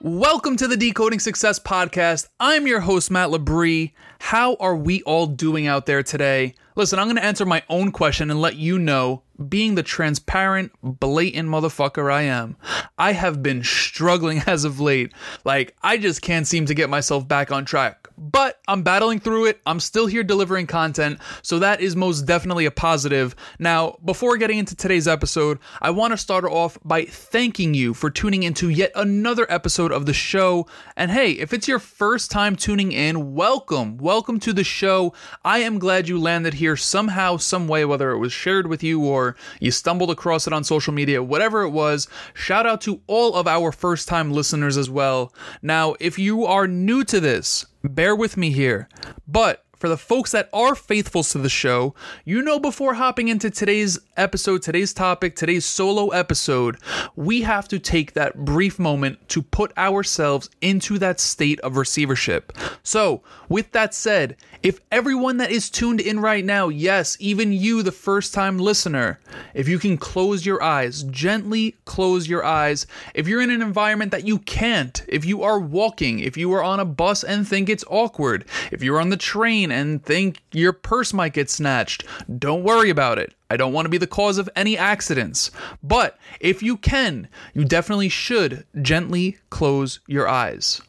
Welcome to the Decoding Success podcast. I'm your host, Matt Labrie. How are we all doing out there today? Listen, I'm going to answer my own question and let you know being the transparent, blatant motherfucker I am, I have been struggling as of late. Like, I just can't seem to get myself back on track. But I'm battling through it. I'm still here delivering content, so that is most definitely a positive. Now, before getting into today's episode, I want to start off by thanking you for tuning into yet another episode of the show. And hey, if it's your first time tuning in, welcome. Welcome to the show. I am glad you landed here somehow, some way, whether it was shared with you or you stumbled across it on social media, whatever it was, shout out to all of our first time listeners as well. Now, if you are new to this, bear with me here, but for the folks that are faithfuls to the show, you know before hopping into today's episode, today's topic, today's solo episode, we have to take that brief moment to put ourselves into that state of receivership. So, with that said, if everyone that is tuned in right now, yes, even you, the first time listener, if you can close your eyes, gently close your eyes. If you're in an environment that you can't, if you are walking, if you are on a bus and think it's awkward, if you're on the train and think your purse might get snatched, don't worry about it. I don't want to be the cause of any accidents. But if you can, you definitely should gently close your eyes.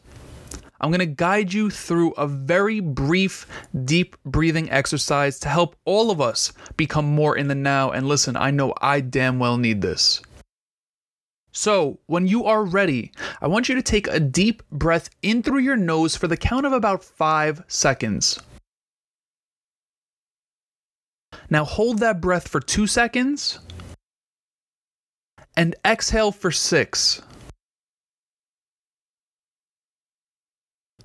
I'm going to guide you through a very brief, deep breathing exercise to help all of us become more in the now. And listen, I know I damn well need this. So, when you are ready, I want you to take a deep breath in through your nose for the count of about five seconds. Now, hold that breath for two seconds and exhale for six.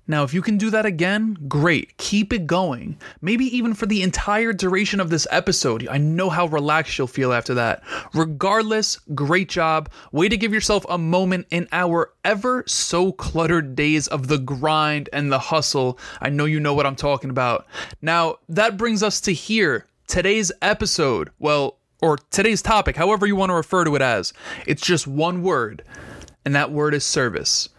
Now, if you can do that again, great. Keep it going. Maybe even for the entire duration of this episode. I know how relaxed you'll feel after that. Regardless, great job. Way to give yourself a moment in our ever so cluttered days of the grind and the hustle. I know you know what I'm talking about. Now, that brings us to here. Today's episode. Well, or today's topic, however you want to refer to it as. It's just one word, and that word is service.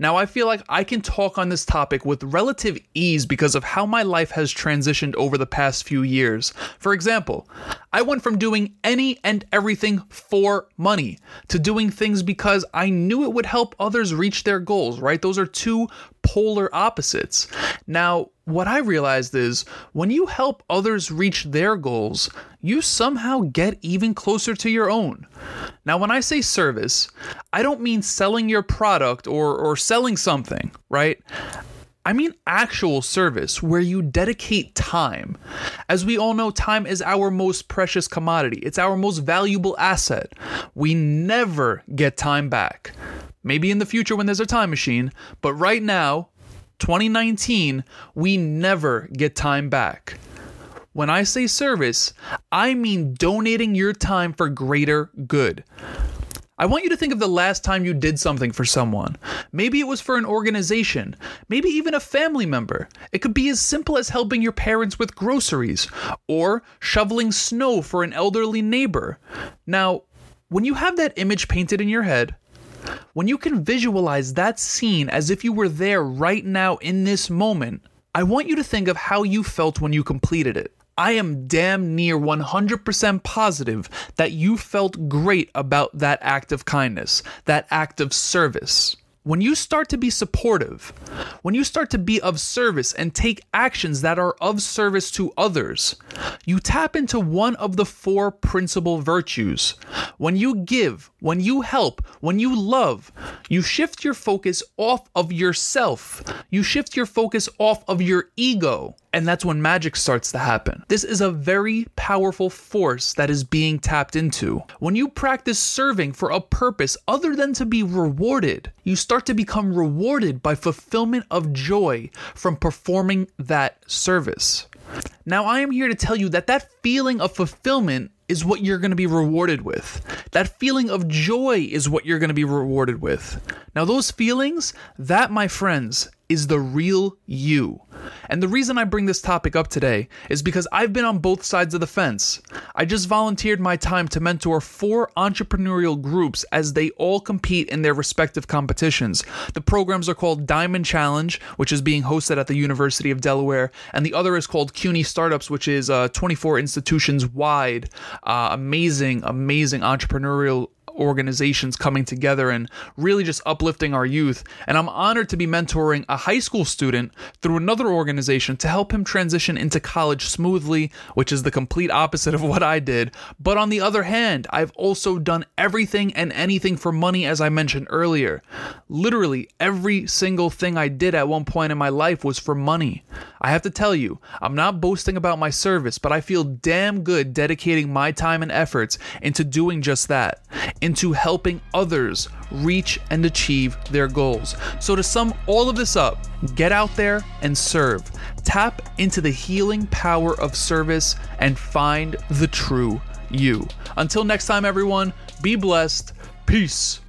Now, I feel like I can talk on this topic with relative ease because of how my life has transitioned over the past few years. For example, I went from doing any and everything for money to doing things because I knew it would help others reach their goals, right? Those are two polar opposites. Now, what I realized is when you help others reach their goals, you somehow get even closer to your own. Now, when I say service, I don't mean selling your product or, or selling something, right? I mean actual service where you dedicate time. As we all know, time is our most precious commodity, it's our most valuable asset. We never get time back. Maybe in the future when there's a time machine, but right now, 2019, we never get time back. When I say service, I mean donating your time for greater good. I want you to think of the last time you did something for someone. Maybe it was for an organization, maybe even a family member. It could be as simple as helping your parents with groceries or shoveling snow for an elderly neighbor. Now, when you have that image painted in your head, when you can visualize that scene as if you were there right now in this moment, I want you to think of how you felt when you completed it. I am damn near 100% positive that you felt great about that act of kindness, that act of service. When you start to be supportive, when you start to be of service and take actions that are of service to others, you tap into one of the four principal virtues. When you give, when you help, when you love, you shift your focus off of yourself. You shift your focus off of your ego and that's when magic starts to happen. This is a very powerful force that is being tapped into. When you practice serving for a purpose other than to be rewarded, you start to become rewarded by fulfillment of joy from performing that service. Now, I am here to tell you that that feeling of fulfillment is what you're going to be rewarded with. That feeling of joy is what you're going to be rewarded with. Now, those feelings, that, my friends, is the real you. And the reason I bring this topic up today is because I've been on both sides of the fence. I just volunteered my time to mentor four entrepreneurial groups as they all compete in their respective competitions. The programs are called Diamond Challenge, which is being hosted at the University of Delaware, and the other is called CUNY Startups, which is uh, 24 institutions wide. Uh, amazing, amazing entrepreneurial organizations coming together and really just uplifting our youth. And I'm honored to be mentoring a high school student through another organization to help him transition into college smoothly, which is the complete opposite of what I did. But on the other hand, I've also done everything and anything for money, as I mentioned earlier. Literally, every single thing I did at one point in my life was for money. I have to tell you, I'm not boasting about my service, but I feel damn good dedicating my time and efforts into doing just that into helping others reach and achieve their goals. So, to sum all of this up, get out there and serve. Tap into the healing power of service and find the true you. Until next time, everyone, be blessed. Peace.